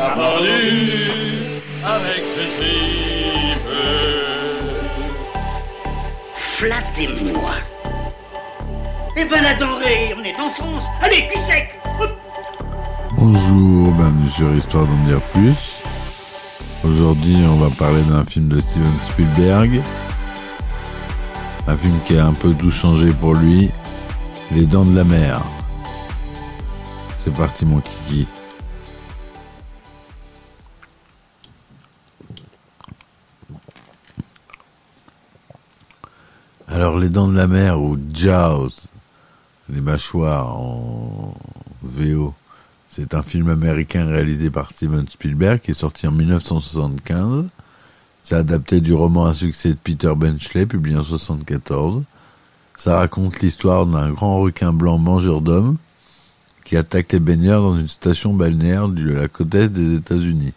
A pendu avec ses tripes. Flattez-moi. Eh ben la denrée, on est en France. Allez, cul sec Bonjour, bienvenue sur Histoire d'en dire plus. Aujourd'hui, on va parler d'un film de Steven Spielberg. Un film qui a un peu tout changé pour lui. Les Dents de la Mer. C'est parti, mon kiki. Les Dents de la Mer ou Jaws, les mâchoires en VO. C'est un film américain réalisé par Steven Spielberg qui est sorti en 1975. C'est adapté du roman à succès de Peter Benchley, publié en 1974. Ça raconte l'histoire d'un grand requin blanc mangeur d'hommes qui attaque les baigneurs dans une station balnéaire de la côte est des États-Unis.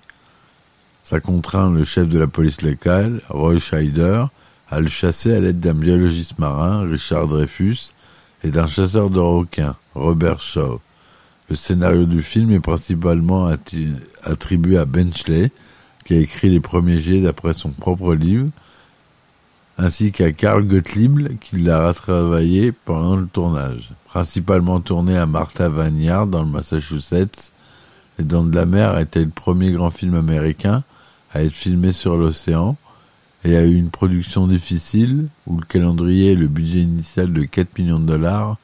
Ça contraint le chef de la police locale, Roy Scheider, à le chasser à l'aide d'un biologiste marin, Richard Dreyfus, et d'un chasseur de requins, Robert Shaw. Le scénario du film est principalement attribué à Benchley, qui a écrit les premiers jets d'après son propre livre, ainsi qu'à Carl Gottlieb, qui l'a retravaillé pendant le tournage. Principalement tourné à Martha Vineyard, dans le Massachusetts, Les Dents de la Mer a été le premier grand film américain à être filmé sur l'océan, et a eu une production difficile, où le calendrier et le budget initial de 4 millions de dollars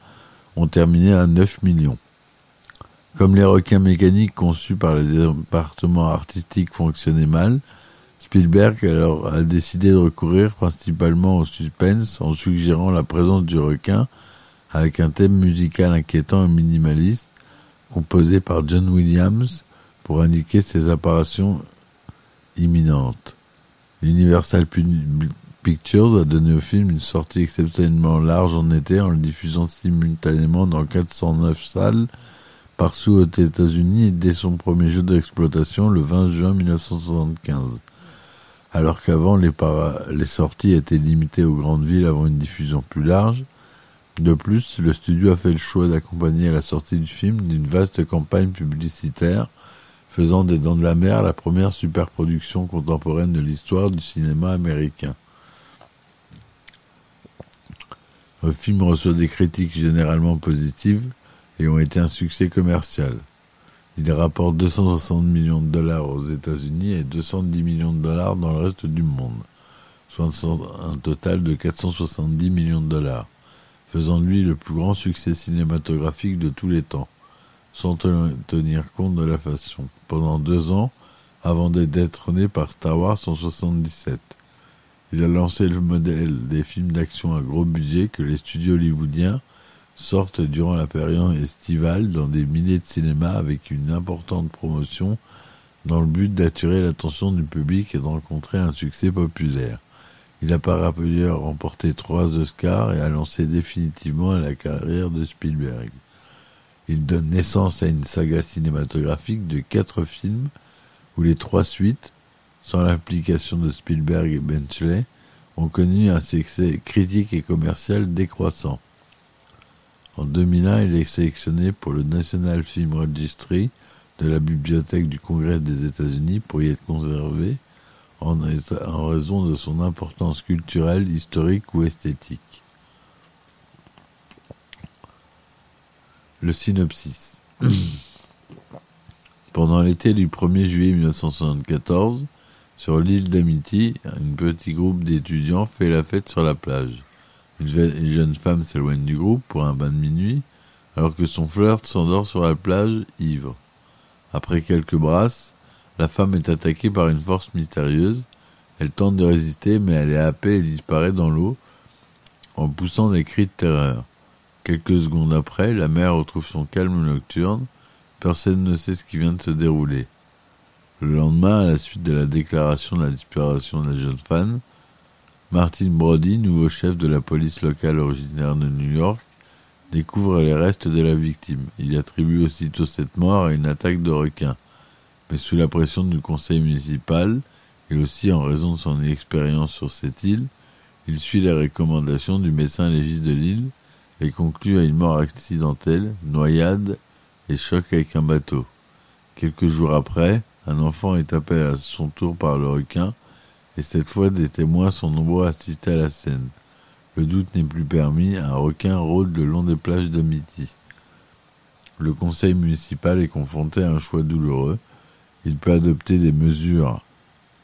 ont terminé à 9 millions. Comme les requins mécaniques conçus par le département artistique fonctionnaient mal, Spielberg alors a décidé de recourir principalement au suspense en suggérant la présence du requin avec un thème musical inquiétant et minimaliste composé par John Williams pour indiquer ses apparitions imminentes. L'Universal Pu- Pictures a donné au film une sortie exceptionnellement large en été en le diffusant simultanément dans 409 salles partout aux États-Unis dès son premier jeu d'exploitation le 20 juin 1975. Alors qu'avant les, les sorties étaient limitées aux grandes villes avant une diffusion plus large. De plus, le studio a fait le choix d'accompagner la sortie du film d'une vaste campagne publicitaire faisant des Dents de la Mer la première superproduction contemporaine de l'histoire du cinéma américain. Le film reçoit des critiques généralement positives et ont été un succès commercial. Il rapporte 260 millions de dollars aux États-Unis et 210 millions de dollars dans le reste du monde, soit un total de 470 millions de dollars, faisant de lui le plus grand succès cinématographique de tous les temps, sans te- tenir compte de la façon. Pendant deux ans, avant d'être détrôné par Star Wars en 77. Il a lancé le modèle des films d'action à gros budget que les studios hollywoodiens sortent durant la période estivale dans des milliers de cinémas avec une importante promotion dans le but d'attirer l'attention du public et de rencontrer un succès populaire. Il a par ailleurs remporté trois Oscars et a lancé définitivement la carrière de Spielberg. Il donne naissance à une saga cinématographique de quatre films où les trois suites, sans l'implication de Spielberg et Benchley, ont connu un succès critique et commercial décroissant. En 2001, il est sélectionné pour le National Film Registry de la Bibliothèque du Congrès des États-Unis pour y être conservé en, raison de son importance culturelle, historique ou esthétique. Le synopsis. Pendant l'été du 1er juillet 1974, sur l'île d'Amity, un petit groupe d'étudiants fait la fête sur la plage. Une jeune femme s'éloigne du groupe pour un bain de minuit, alors que son flirt s'endort sur la plage, ivre. Après quelques brasses, la femme est attaquée par une force mystérieuse. Elle tente de résister, mais elle est happée et disparaît dans l'eau en poussant des cris de terreur. Quelques secondes après, la mer retrouve son calme nocturne. Personne ne sait ce qui vient de se dérouler. Le lendemain, à la suite de la déclaration de la disparition de la jeune femme, Martin Brody, nouveau chef de la police locale originaire de New York, découvre les restes de la victime. Il attribue aussitôt cette mort à une attaque de requin. Mais sous la pression du conseil municipal, et aussi en raison de son expérience sur cette île, il suit les recommandations du médecin légiste de l'île et conclut à une mort accidentelle, noyade et choc avec un bateau. Quelques jours après, un enfant est tapé à son tour par le requin et cette fois des témoins sont nombreux à assister à la scène. Le doute n'est plus permis, un requin rôde le long des plages d'Amity. Le conseil municipal est confronté à un choix douloureux. Il peut adopter des mesures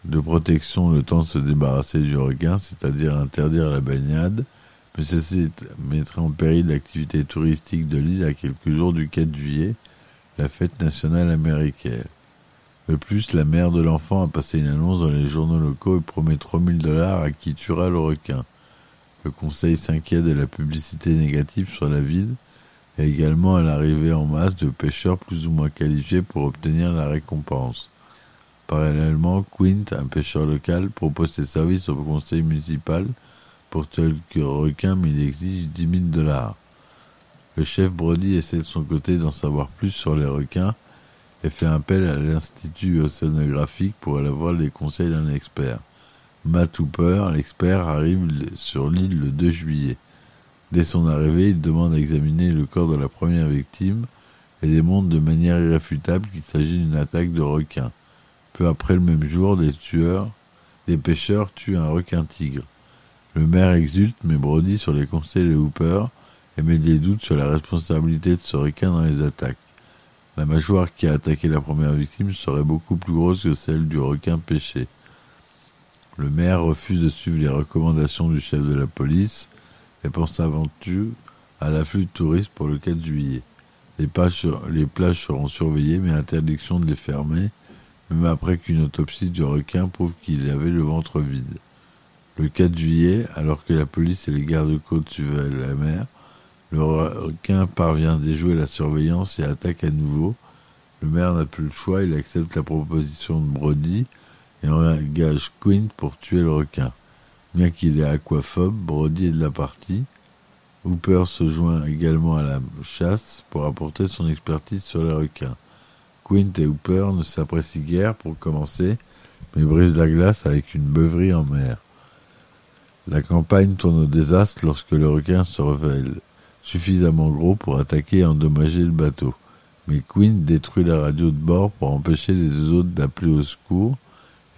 de protection le temps de se débarrasser du requin, c'est-à-dire interdire la baignade, mais ceci mettrait en péril l'activité touristique de l'île à quelques jours du 4 juillet, la fête nationale américaine. De plus, la mère de l'enfant a passé une annonce dans les journaux locaux et promet 3000 dollars à qui tuera le requin. Le conseil s'inquiète de la publicité négative sur la ville et également à l'arrivée en masse de pêcheurs plus ou moins qualifiés pour obtenir la récompense. Parallèlement, Quint, un pêcheur local, propose ses services au conseil municipal pour quelques requins, mais il exige 10 000 dollars. Le chef Brody essaie de son côté d'en savoir plus sur les requins et fait appel à l'Institut océanographique pour aller avoir les conseils d'un expert. Matt l'expert, arrive sur l'île le 2 juillet. Dès son arrivée, il demande à examiner le corps de la première victime et démontre de manière irréfutable qu'il s'agit d'une attaque de requin. Peu après le même jour, des tueurs, des pêcheurs tuent un requin-tigre. Le maire exulte, mais Brody sur les conseils de Hooper et met des doutes sur la responsabilité de ce requin dans les attaques. La mâchoire qui a attaqué la première victime serait beaucoup plus grosse que celle du requin pêché. Le maire refuse de suivre les recommandations du chef de la police et pense avant tout à l'afflux de touristes pour le 4 juillet. Les plages, les plages seront surveillées mais interdiction de les fermer même après qu'une autopsie du requin prouve qu'il avait le ventre vide. Le 4 juillet, alors que la police et les gardes-côtes suivaient la mer, le requin parvient à déjouer la surveillance et attaque à nouveau. Le maire n'a plus le choix, il accepte la proposition de Brody et engage Quint pour tuer le requin. Bien qu'il est aquaphobe, Brody est de la partie. Hooper se joint également à la chasse pour apporter son expertise sur les requins. Quint et Hooper ne s'apprécient guère pour commencer, mais brisent la glace avec une beuverie en mer. La campagne tourne au désastre lorsque le requin se révèle suffisamment gros pour attaquer et endommager le bateau. Mais Quint détruit la radio de bord pour empêcher les autres d'appeler au secours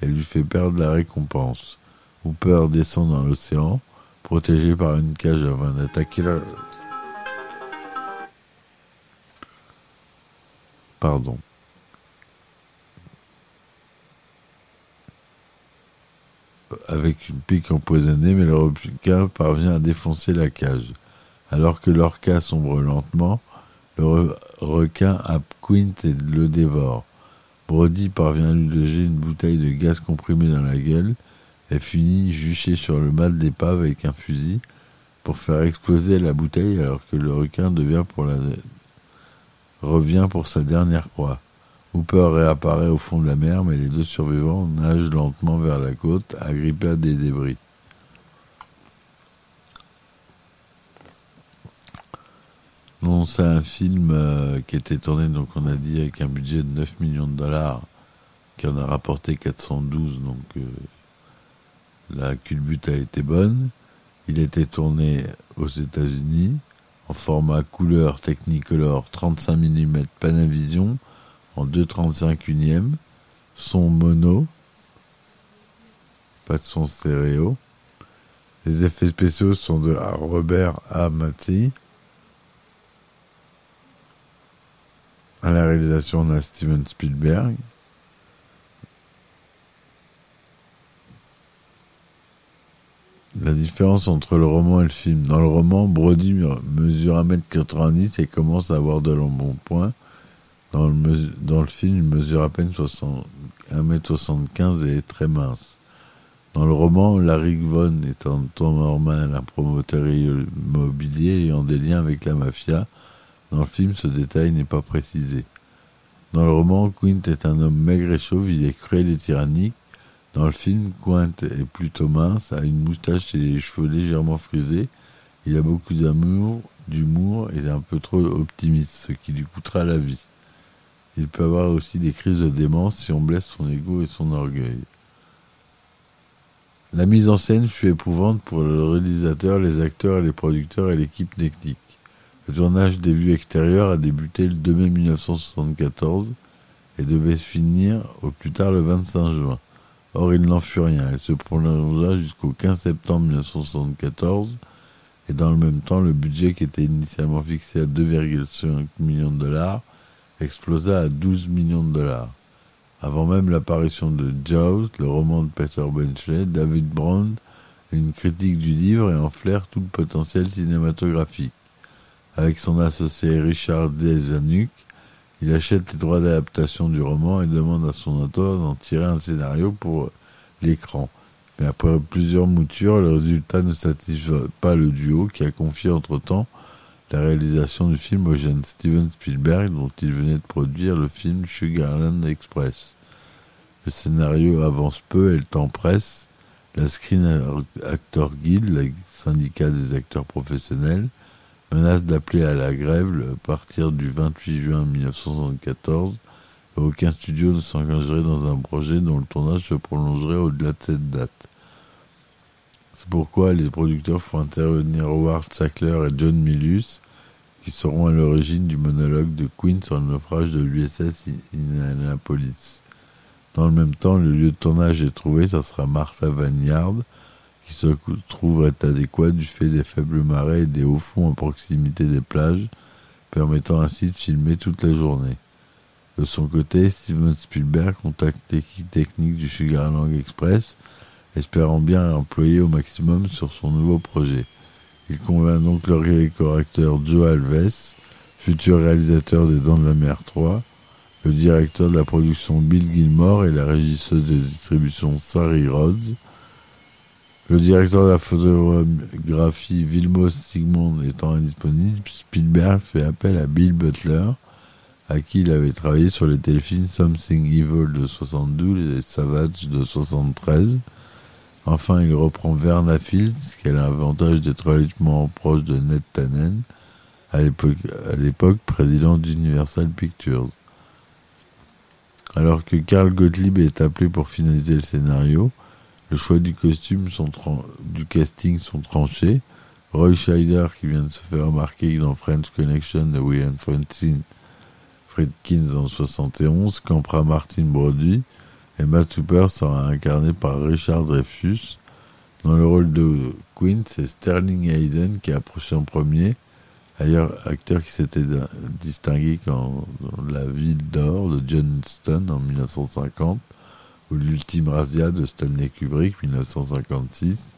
et lui fait perdre la récompense. Hooper descend dans l'océan, protégé par une cage afin d'attaquer la... Pardon. Avec une pique empoisonnée, mais le requin parvient à défoncer la cage. Alors que l'orca sombre lentement, le requin happe Quint et le dévore. Brody parvient à lui loger une bouteille de gaz comprimé dans la gueule et finit juché sur le mat d'épave avec un fusil pour faire exploser la bouteille alors que le requin devient pour la... revient pour sa dernière proie. Hooper réapparaît au fond de la mer, mais les deux survivants nagent lentement vers la côte, agrippés à des débris. Non, c'est un film euh, qui a été tourné, donc on a dit, avec un budget de 9 millions de dollars, qui en a rapporté 412, donc euh, la culbute a été bonne. Il a été tourné aux États-Unis en format couleur Technicolor 35 mm Panavision en 2,35 unième, son mono, pas de son stéréo. Les effets spéciaux sont de Robert Amati. À la réalisation de Steven Spielberg. La différence entre le roman et le film. Dans le roman, Brody mesure 1m90 et commence à avoir de l'embonpoint. Dans le, dans le film, il mesure à peine 1m75 et est très mince. Dans le roman, Larry Vaughan est un normal, un promoteur immobilier ayant des liens avec la mafia. Dans le film, ce détail n'est pas précisé. Dans le roman, Quint est un homme maigre et chauve, il est cruel et tyrannique. Dans le film, Quint est plutôt mince, a une moustache et les cheveux légèrement frisés. Il a beaucoup d'amour, d'humour et est un peu trop optimiste, ce qui lui coûtera la vie. Il peut avoir aussi des crises de démence si on blesse son ego et son orgueil. La mise en scène fut éprouvante pour le réalisateur, les acteurs, les producteurs et l'équipe technique. Le tournage des vues extérieures a débuté le 2 mai 1974 et devait se finir au plus tard le 25 juin. Or, il n'en fut rien. Elle se prolongea jusqu'au 15 septembre 1974 et dans le même temps, le budget qui était initialement fixé à 2,5 millions de dollars explosa à 12 millions de dollars. Avant même l'apparition de Jaws, le roman de Peter Benchley, David Brown une critique du livre et en flaire tout le potentiel cinématographique. Avec son associé Richard D. Zanuck, il achète les droits d'adaptation du roman et demande à son auteur d'en tirer un scénario pour l'écran. Mais après plusieurs moutures, le résultat ne satisfait pas le duo qui a confié entre-temps la réalisation du film au jeune Steven Spielberg dont il venait de produire le film Sugarland Express. Le scénario avance peu et le temps presse. La Screen Actor Guild, le syndicat des acteurs professionnels, menace d'appeler à la grève à partir du 28 juin 1974 et aucun studio ne s'engagerait dans un projet dont le tournage se prolongerait au-delà de cette date. C'est pourquoi les producteurs font intervenir Howard Sackler et John Milius, qui seront à l'origine du monologue de Queen sur le naufrage de l'USS Indianapolis. Dans le même temps, le lieu de tournage est trouvé, ça sera Martha Vineyard, qui se trouve être adéquat du fait des faibles marées et des hauts fonds à proximité des plages, permettant ainsi de filmer toute la journée. De son côté, Steven Spielberg contacte l'équipe technique du Sugarland Express, espérant bien employer au maximum sur son nouveau projet. Il convainc donc le correcteur Joe Alves, futur réalisateur des Dents de la Mer 3, le directeur de la production Bill Gilmore et la régisseuse de distribution Sari Rhodes, le directeur de la photographie Vilmos Sigmund étant indisponible, Spielberg fait appel à Bill Butler, à qui il avait travaillé sur les téléfilms Something Evil de 72 et Savage de 73. Enfin, il reprend Verna Fields, qui a l'avantage d'être relativement proche de Ned Tannen, à l'époque président d'Universal Pictures. Alors que Carl Gottlieb est appelé pour finaliser le scénario, le choix du costume du casting sont tranchés. Roy Scheider, qui vient de se faire remarquer dans French Connection de William Friedkin, Friedkins en 71, campera Martin Brody, et Matt Super sera incarné par Richard Dreyfus. Dans le rôle de Quinn, c'est Sterling Hayden qui a approché en premier, ailleurs acteur qui s'était distingué dans La Ville d'Or de John Huston en 1950 ou l'ultime razzia de Stanley Kubrick 1956,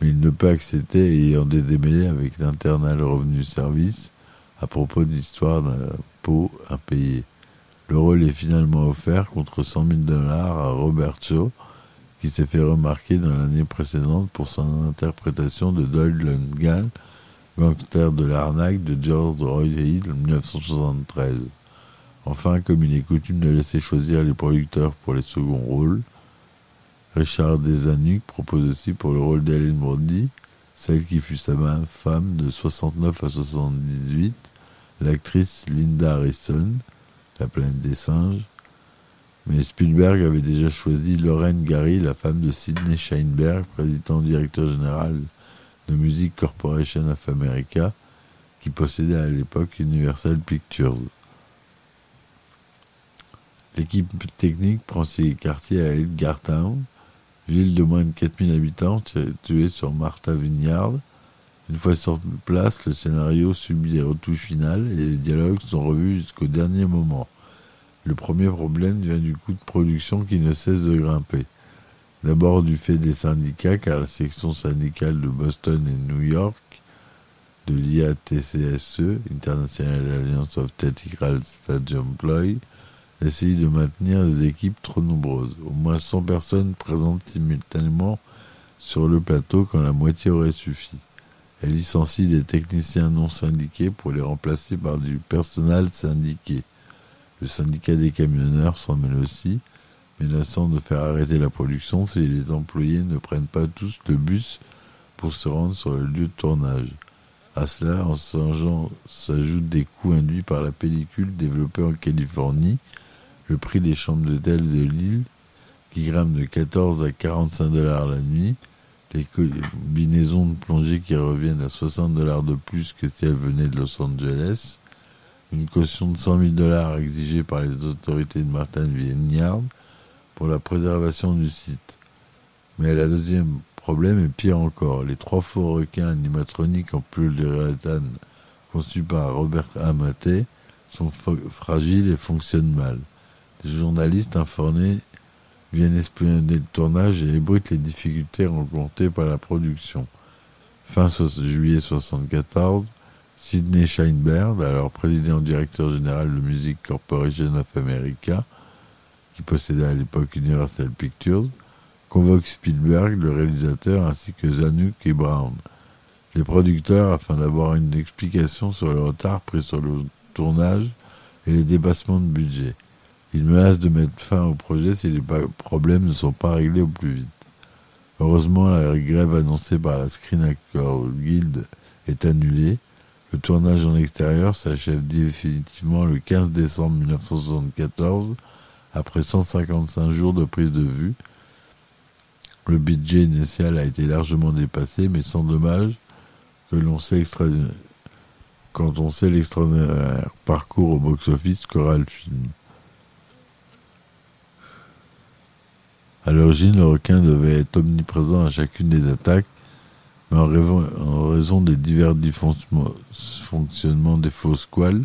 mais il ne peut accepter ayant des démêlés avec l'Internal Revenu Service à propos de l'histoire d'un pot impayé. Le rôle est finalement offert contre 100 000 dollars à Robert qui s'est fait remarquer dans l'année précédente pour son interprétation de Doyle Lundgren, gangster de l'arnaque de George Roy Hill en 1973. Enfin, comme il est coutume de laisser choisir les producteurs pour les seconds rôles, Richard Desanuc propose aussi pour le rôle d'Hélène Brody, celle qui fut sa femme de 69 à 78, l'actrice Linda Harrison, la planète des singes, mais Spielberg avait déjà choisi Lorraine Gary, la femme de Sidney Sheinberg, président directeur général de Music Corporation of America, qui possédait à l'époque Universal Pictures. L'équipe technique prend ses quartiers à Edgartown, ville de moins de 4000 habitants située sur Martha Vineyard. Une fois sur place, le scénario subit des retouches finales et les dialogues sont revus jusqu'au dernier moment. Le premier problème vient du coût de production qui ne cesse de grimper. D'abord du fait des syndicats, car la section syndicale de Boston et New York de l'IATCSE, International Alliance of Technical Stadium Employees, essayer de maintenir des équipes trop nombreuses. Au moins 100 personnes présentes simultanément sur le plateau quand la moitié aurait suffi. Elle licencie des techniciens non syndiqués pour les remplacer par du personnel syndiqué. Le syndicat des camionneurs s'en mêle aussi, menaçant de faire arrêter la production si les employés ne prennent pas tous le bus pour se rendre sur le lieu de tournage. À cela, en s'ajoutent des coûts induits par la pellicule développée en Californie, le prix des chambres d'hôtel de l'île, qui grimpe de 14 à 45 dollars la nuit, les combinaisons de plongée qui reviennent à 60 dollars de plus que si elles venaient de Los Angeles, une caution de 100 000 dollars exigée par les autorités de Martin Vineyard pour la préservation du site. Mais la deuxième problème est pire encore. Les trois faux requins animatroniques en polyuréthane conçus par Robert Amate sont fragiles et fonctionnent mal. Les journalistes informés viennent espionner le tournage et ébruitent les difficultés rencontrées par la production. Fin juillet 1974, Sidney Sheinberg, alors président directeur général de Music Corporation of America, qui possédait à l'époque Universal Pictures, convoque Spielberg, le réalisateur, ainsi que Zanuck et Brown, les producteurs, afin d'avoir une explication sur le retard pris sur le tournage et les dépassements de budget. Il menace de mettre fin au projet si les problèmes ne sont pas réglés au plus vite. Heureusement, la grève annoncée par la Screen Actors Guild est annulée. Le tournage en extérieur s'achève définitivement le 15 décembre 1974, après 155 jours de prise de vue. Le budget initial a été largement dépassé, mais sans dommage que l'on sait quand on sait l'extraordinaire parcours au box-office qu'aura le film. À l'origine, le requin devait être omniprésent à chacune des attaques, mais en, raison des divers dysfonctionnements des faux squales,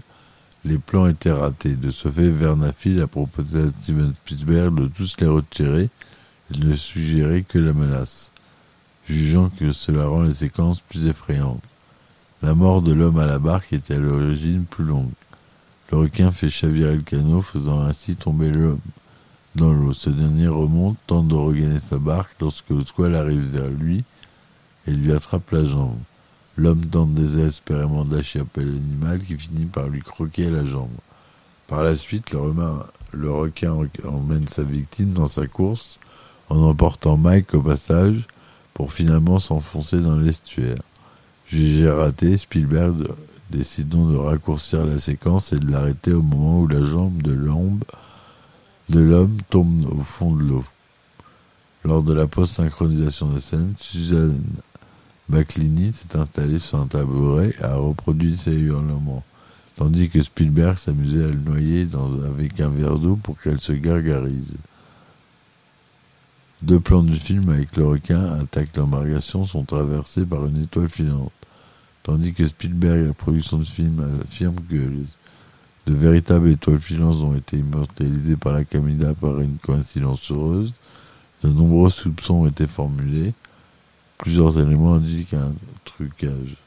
les plans étaient ratés. De ce fait, Vernafil a proposé à Steven Spielberg de tous les retirer et ne suggérer que la menace, jugeant que cela rend les séquences plus effrayantes. La mort de l'homme à la barque était à l'origine plus longue. Le requin fait chavirer le canot, faisant ainsi tomber l'homme dans l'eau. Ce dernier remonte, tente de regagner sa barque lorsque le squale arrive vers lui et lui attrape la jambe. L'homme tente désespérément d'échapper à l'animal qui finit par lui croquer la jambe. Par la suite, le, requin emmène sa victime dans sa course en emportant Mike au passage pour finalement s'enfoncer dans l'estuaire. Jugé raté, Spielberg décide donc de raccourcir la séquence et de l'arrêter au moment où la jambe de l'homme tombe au fond de l'eau. Lors de la post-synchronisation de scène, Suzanne McLeany s'est installée sur un tabouret et a reproduit ses hurlements, tandis que Spielberg s'amusait à le noyer avec un verre d'eau pour qu'elle se gargarise. Deux plans du film avec le requin attaque l'embarcation sont traversés par une étoile filante, tandis que Spielberg et la production du film affirment que de véritables étoiles filantes ont été immortalisées par la caméra par une coïncidence heureuse. De nombreux soupçons ont été formulés. Plusieurs éléments indiquent un trucage.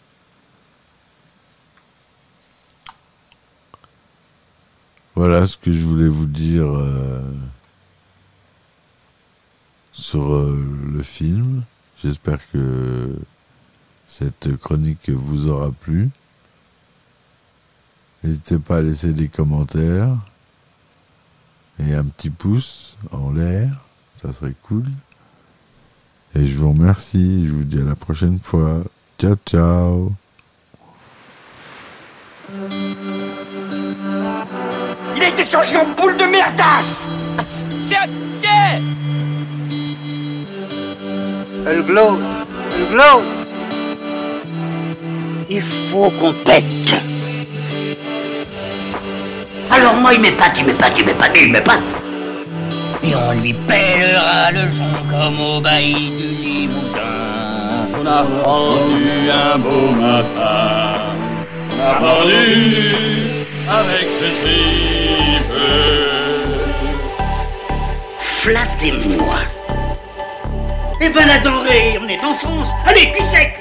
Voilà ce que je voulais vous dire euh, sur euh, le film. J'espère que cette chronique vous aura plu. N'hésitez pas à laisser des commentaires et un petit pouce en l'air, ça serait cool. Et je vous remercie, je vous dis à la prochaine fois. Ciao ciao. Il a été changé en boule de merdasse C'est ok. Elle glow. Elle glow. Il faut qu'on pète. Alors moi il m'épate, il m'épate, il m'épate, il m'épate Et on lui pèlera le son comme au bailli du Limousin. On a pendu un beau matin, on a pendu avec ce tripe. Flattez-moi. Eh ben la denrée, on est en France. Allez, cul sec